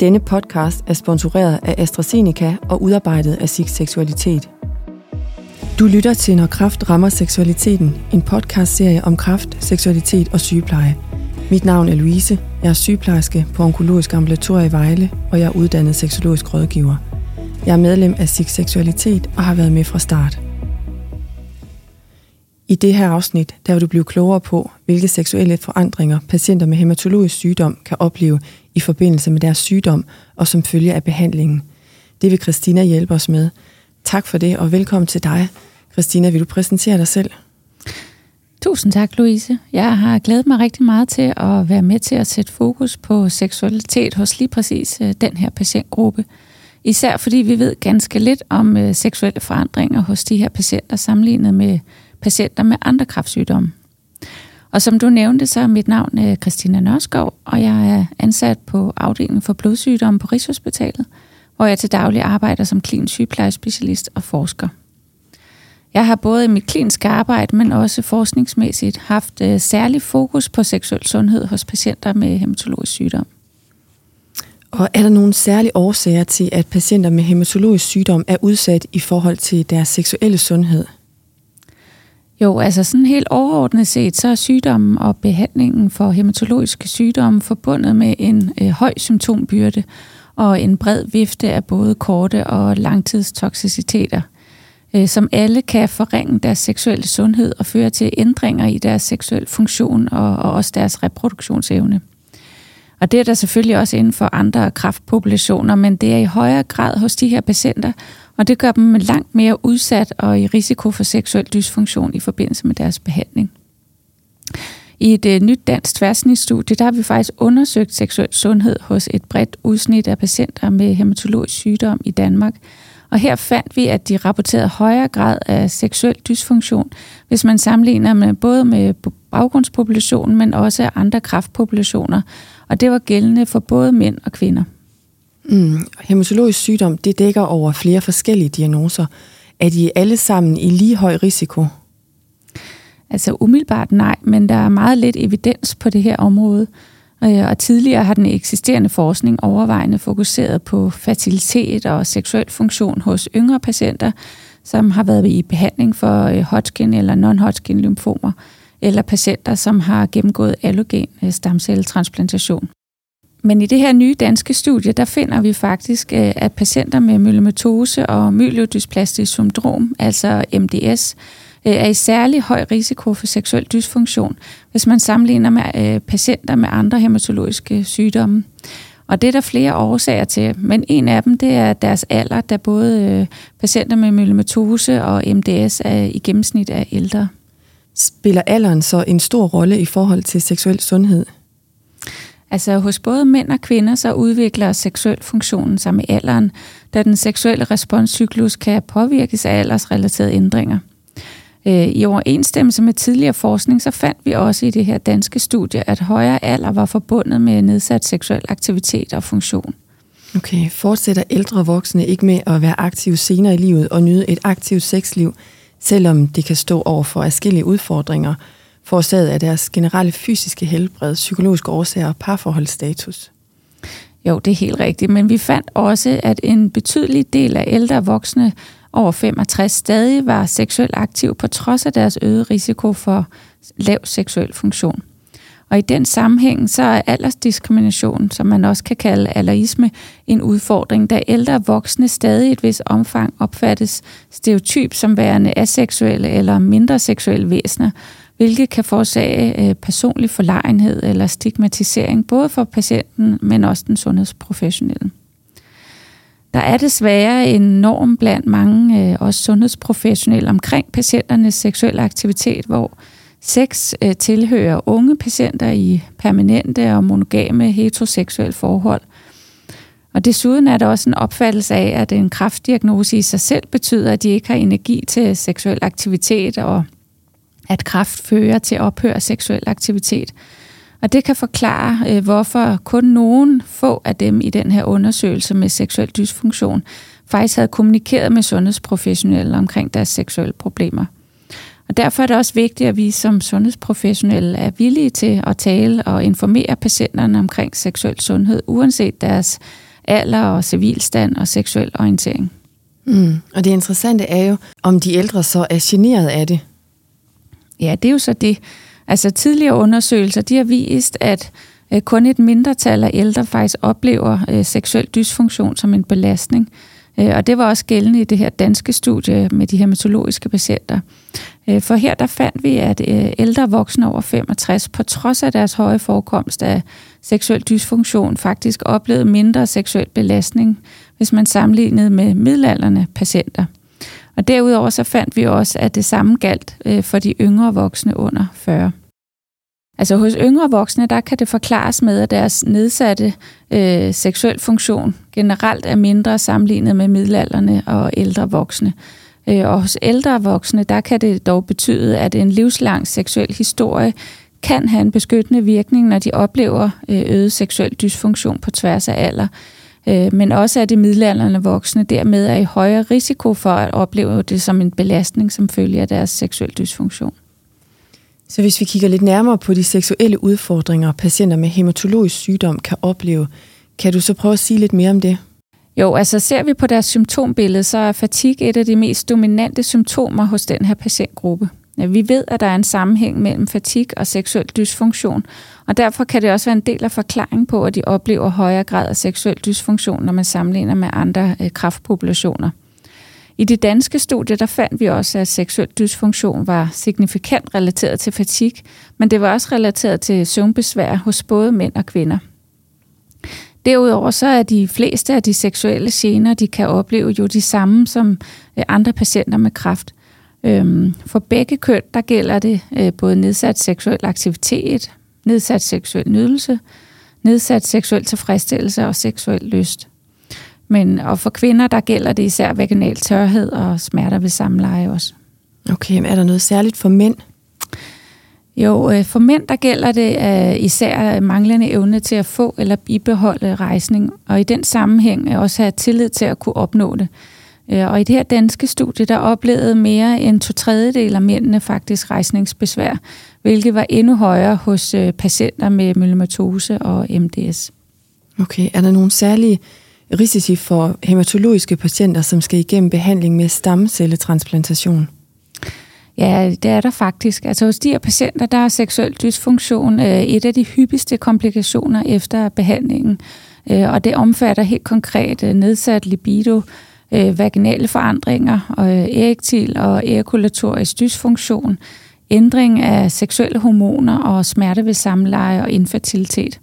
Denne podcast er sponsoreret af AstraZeneca og udarbejdet af SIG Seksualitet. Du lytter til Når Kraft rammer seksualiteten, en podcastserie om kraft, seksualitet og sygepleje. Mit navn er Louise, jeg er sygeplejerske på Onkologisk Ambulatorie i Vejle, og jeg er uddannet seksologisk rådgiver. Jeg er medlem af SIG Seksualitet og har været med fra start. I det her afsnit, der vil du blive klogere på, hvilke seksuelle forandringer patienter med hematologisk sygdom kan opleve i forbindelse med deres sygdom og som følge af behandlingen. Det vil Christina hjælpe os med. Tak for det, og velkommen til dig. Christina, vil du præsentere dig selv? Tusind tak, Louise. Jeg har glædet mig rigtig meget til at være med til at sætte fokus på seksualitet hos lige præcis øh, den her patientgruppe. Især fordi vi ved ganske lidt om øh, seksuelle forandringer hos de her patienter sammenlignet med patienter med andre kræftsygdomme. Og som du nævnte, så er mit navn er Christina Nørskov, og jeg er ansat på afdelingen for blodsygdomme på Rigshospitalet, hvor jeg til daglig arbejder som klinisk sygeplejespecialist og forsker. Jeg har både i mit kliniske arbejde, men også forskningsmæssigt haft øh, særlig fokus på seksuel sundhed hos patienter med hematologisk sygdom. Og er der nogle særlige årsager til, at patienter med hematologisk sygdom er udsat i forhold til deres seksuelle sundhed? Jo, altså sådan helt overordnet set, så er sygdommen og behandlingen for hematologiske sygdomme forbundet med en øh, høj symptombyrde og en bred vifte af både korte og langtidstoxiciteter, øh, som alle kan forringe deres seksuelle sundhed og føre til ændringer i deres seksuelle funktion og, og også deres reproduktionsevne. Og det er der selvfølgelig også inden for andre kraftpopulationer, men det er i højere grad hos de her patienter, og det gør dem langt mere udsat og i risiko for seksuel dysfunktion i forbindelse med deres behandling. I et øh, nyt dansk tværsnitsstudie, der har vi faktisk undersøgt seksuel sundhed hos et bredt udsnit af patienter med hematologisk sygdom i Danmark. Og her fandt vi, at de rapporterede højere grad af seksuel dysfunktion, hvis man sammenligner med både med baggrundspopulationen, men også andre kraftpopulationer. Og det var gældende for både mænd og kvinder. Mm. Hematologisk sygdom, det dækker over flere forskellige diagnoser. Er de alle sammen i lige høj risiko? Altså umiddelbart nej, men der er meget lidt evidens på det her område. Øh, og tidligere har den eksisterende forskning overvejende fokuseret på fertilitet og seksuel funktion hos yngre patienter, som har været i behandling for øh, Hodgkin eller non-Hodgkin lymfomer, eller patienter, som har gennemgået allogen øh, stamcelletransplantation. Men i det her nye danske studie, der finder vi faktisk, øh, at patienter med myelomatose og myelodysplastisk syndrom, altså MDS, øh, er i særlig høj risiko for seksuel dysfunktion, hvis man sammenligner med øh, patienter med andre hematologiske sygdomme. Og det er der flere årsager til, men en af dem det er deres alder, da både patienter med myelomatose og MDS er i gennemsnit er ældre. Spiller alderen så en stor rolle i forhold til seksuel sundhed? Altså hos både mænd og kvinder, så udvikler seksuel funktionen sig med alderen, da den seksuelle responscyklus kan påvirkes af aldersrelaterede ændringer. Øh, I overensstemmelse med tidligere forskning, så fandt vi også i det her danske studie, at højere alder var forbundet med nedsat seksuel aktivitet og funktion. Okay, fortsætter ældre voksne ikke med at være aktive senere i livet og nyde et aktivt sexliv, selvom det kan stå over for forskellige udfordringer – forårsaget af deres generelle fysiske helbred, psykologiske årsager og parforholdsstatus. Jo, det er helt rigtigt, men vi fandt også, at en betydelig del af ældre voksne over 65 stadig var seksuelt aktiv på trods af deres øgede risiko for lav seksuel funktion. Og i den sammenhæng, så er aldersdiskrimination, som man også kan kalde alderisme, en udfordring, da ældre voksne stadig i et vis omfang opfattes stereotyp som værende aseksuelle eller mindre seksuelle væsener, hvilket kan forårsage øh, personlig forlegenhed eller stigmatisering, både for patienten, men også den sundhedsprofessionelle. Der er desværre en norm blandt mange øh, også sundhedsprofessionelle omkring patienternes seksuelle aktivitet, hvor sex øh, tilhører unge patienter i permanente og monogame heteroseksuelle forhold. Og desuden er der også en opfattelse af, at en kraftdiagnose i sig selv betyder, at de ikke har energi til seksuel aktivitet og at kraft fører til ophør af seksuel aktivitet. Og det kan forklare, øh, hvorfor kun nogen få af dem i den her undersøgelse med seksuel dysfunktion faktisk havde kommunikeret med sundhedsprofessionelle omkring deres seksuelle problemer. Og derfor er det også vigtigt, at vi som sundhedsprofessionelle er villige til at tale og informere patienterne omkring seksuel sundhed, uanset deres alder og civilstand og seksuel orientering. Mm. Og det interessante er jo, om de ældre så er generet af det. Ja, det er jo så det. Altså tidligere undersøgelser, de har vist, at øh, kun et mindretal af ældre faktisk oplever øh, seksuel dysfunktion som en belastning. Øh, og det var også gældende i det her danske studie med de hematologiske patienter. Øh, for her der fandt vi, at øh, ældre voksne over 65, på trods af deres høje forekomst af seksuel dysfunktion, faktisk oplevede mindre seksuel belastning, hvis man sammenlignede med middelalderne patienter. Og derudover så fandt vi også, at det samme galt øh, for de yngre voksne under 40. Altså hos yngre voksne, der kan det forklares med, at deres nedsatte øh, seksuel funktion generelt er mindre sammenlignet med middelalderne og ældre voksne. Øh, og hos ældre voksne, der kan det dog betyde, at en livslang seksuel historie kan have en beskyttende virkning, når de oplever øh, øget seksuel dysfunktion på tværs af alder. Øh, men også at de middelalderne voksne dermed er i højere risiko for at opleve det som en belastning som følge af deres seksuel dysfunktion. Så hvis vi kigger lidt nærmere på de seksuelle udfordringer, patienter med hematologisk sygdom kan opleve, kan du så prøve at sige lidt mere om det? Jo, altså ser vi på deres symptombillede, så er fatigue et af de mest dominante symptomer hos den her patientgruppe. Vi ved, at der er en sammenhæng mellem fatig og seksuel dysfunktion, og derfor kan det også være en del af forklaringen på, at de oplever højere grad af seksuel dysfunktion, når man sammenligner med andre øh, kraftpopulationer. I det danske studie der fandt vi også, at seksuel dysfunktion var signifikant relateret til fatig, men det var også relateret til søvnbesvær hos både mænd og kvinder. Derudover så er de fleste af de seksuelle gener, de kan opleve, jo de samme som øh, andre patienter med kræft. Øhm, for begge køn, der gælder det øh, både nedsat seksuel aktivitet, nedsat seksuel nydelse, nedsat seksuel tilfredsstillelse og seksuel lyst. Men, og for kvinder, der gælder det især vaginal tørhed og smerter ved samleje også. Okay, er der noget særligt for mænd? Jo, øh, for mænd der gælder det uh, især manglende evne til at få eller bibeholde rejsning, og i den sammenhæng også have tillid til at kunne opnå det. Uh, og i det her danske studie, der oplevede mere end to tredjedel af mændene faktisk rejsningsbesvær, hvilket var endnu højere hos uh, patienter med myelomatose og MDS. Okay, er der nogle særlige risici for hematologiske patienter, som skal igennem behandling med stamcelletransplantation? Ja, det er der faktisk. Altså hos de her patienter, der er seksuel dysfunktion øh, et af de hyppigste komplikationer efter behandlingen. Øh, og det omfatter helt konkret øh, nedsat libido, øh, vaginale forandringer, og, øh, erektil og ejakulatorisk dysfunktion, ændring af seksuelle hormoner og smerte ved samleje og infertilitet.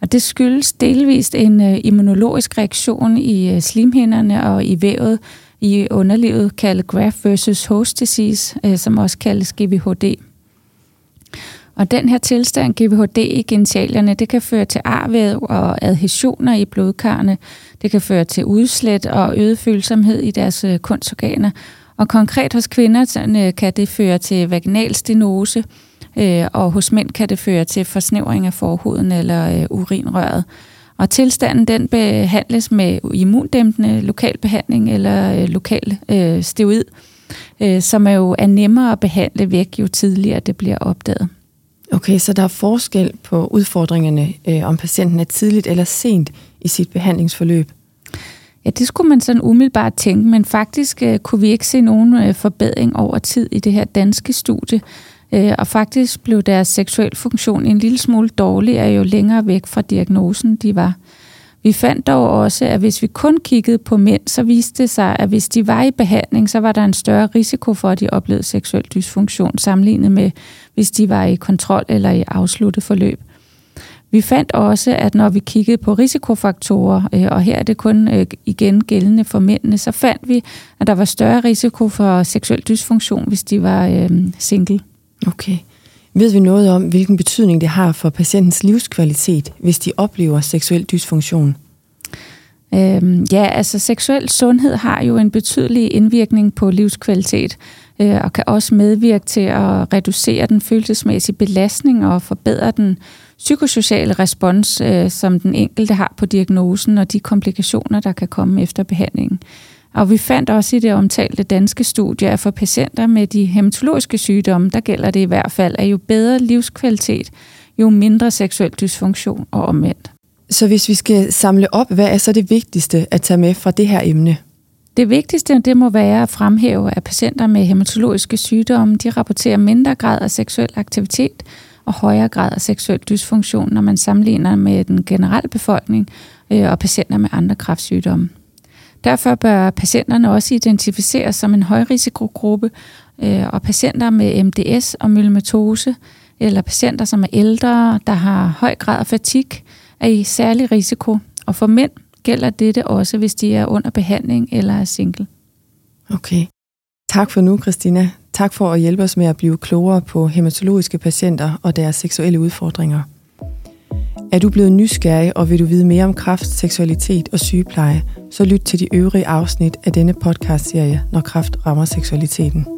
Og det skyldes delvist en øh, immunologisk reaktion i øh, slimhinderne og i vævet i underlivet, kaldet graft versus host disease, øh, som også kaldes GVHD. Og den her tilstand, GVHD i genitalierne, det kan føre til arvæv og adhesioner i blodkarrene. Det kan føre til udslæt og øget følsomhed i deres øh, kunstorganer. Og konkret hos kvinder kan det føre til vaginal stenose, øh, og hos mænd kan det føre til forsnævring af forhuden eller øh, urinrøret. Og tilstanden den behandles med immundæmpende lokalbehandling eller lokal øh, steroid, øh, som er jo er nemmere at behandle væk, jo tidligere det bliver opdaget. Okay, så der er forskel på udfordringerne, øh, om patienten er tidligt eller sent i sit behandlingsforløb? Ja, det skulle man sådan umiddelbart tænke, men faktisk øh, kunne vi ikke se nogen øh, forbedring over tid i det her danske studie. Øh, og faktisk blev deres seksuel funktion en lille smule dårligere jo længere væk fra diagnosen de var. Vi fandt dog også, at hvis vi kun kiggede på mænd, så viste det sig, at hvis de var i behandling, så var der en større risiko for, at de oplevede seksuel dysfunktion, sammenlignet med, hvis de var i kontrol eller i afsluttet forløb. Vi fandt også, at når vi kiggede på risikofaktorer, øh, og her er det kun øh, igen gældende for mændene, så fandt vi, at der var større risiko for seksuel dysfunktion, hvis de var øh, single. Okay. Ved vi noget om, hvilken betydning det har for patientens livskvalitet, hvis de oplever seksuel dysfunktion? Øhm, ja, altså seksuel sundhed har jo en betydelig indvirkning på livskvalitet, øh, og kan også medvirke til at reducere den følelsesmæssige belastning og forbedre den psykosociale respons, øh, som den enkelte har på diagnosen og de komplikationer, der kan komme efter behandlingen. Og vi fandt også i det omtalte danske studie, at for patienter med de hematologiske sygdomme, der gælder det i hvert fald, at jo bedre livskvalitet, jo mindre seksuel dysfunktion og omvendt. Så hvis vi skal samle op, hvad er så det vigtigste at tage med fra det her emne? Det vigtigste det må være at fremhæve, at patienter med hematologiske sygdomme de rapporterer mindre grad af seksuel aktivitet og højere grad af seksuel dysfunktion, når man sammenligner med den generelle befolkning øh, og patienter med andre kræftsygdomme. Derfor bør patienterne også identificeres som en højrisikogruppe, øh, og patienter med MDS og myelomatose, eller patienter, som er ældre, der har høj grad af fatig, er i særlig risiko. Og for mænd gælder dette også, hvis de er under behandling eller er single. Okay. Tak for nu, Christina. Tak for at hjælpe os med at blive klogere på hematologiske patienter og deres seksuelle udfordringer. Er du blevet nysgerrig, og vil du vide mere om kræft, seksualitet og sygepleje, så lyt til de øvrige afsnit af denne podcast-serie, Når kræft rammer seksualiteten.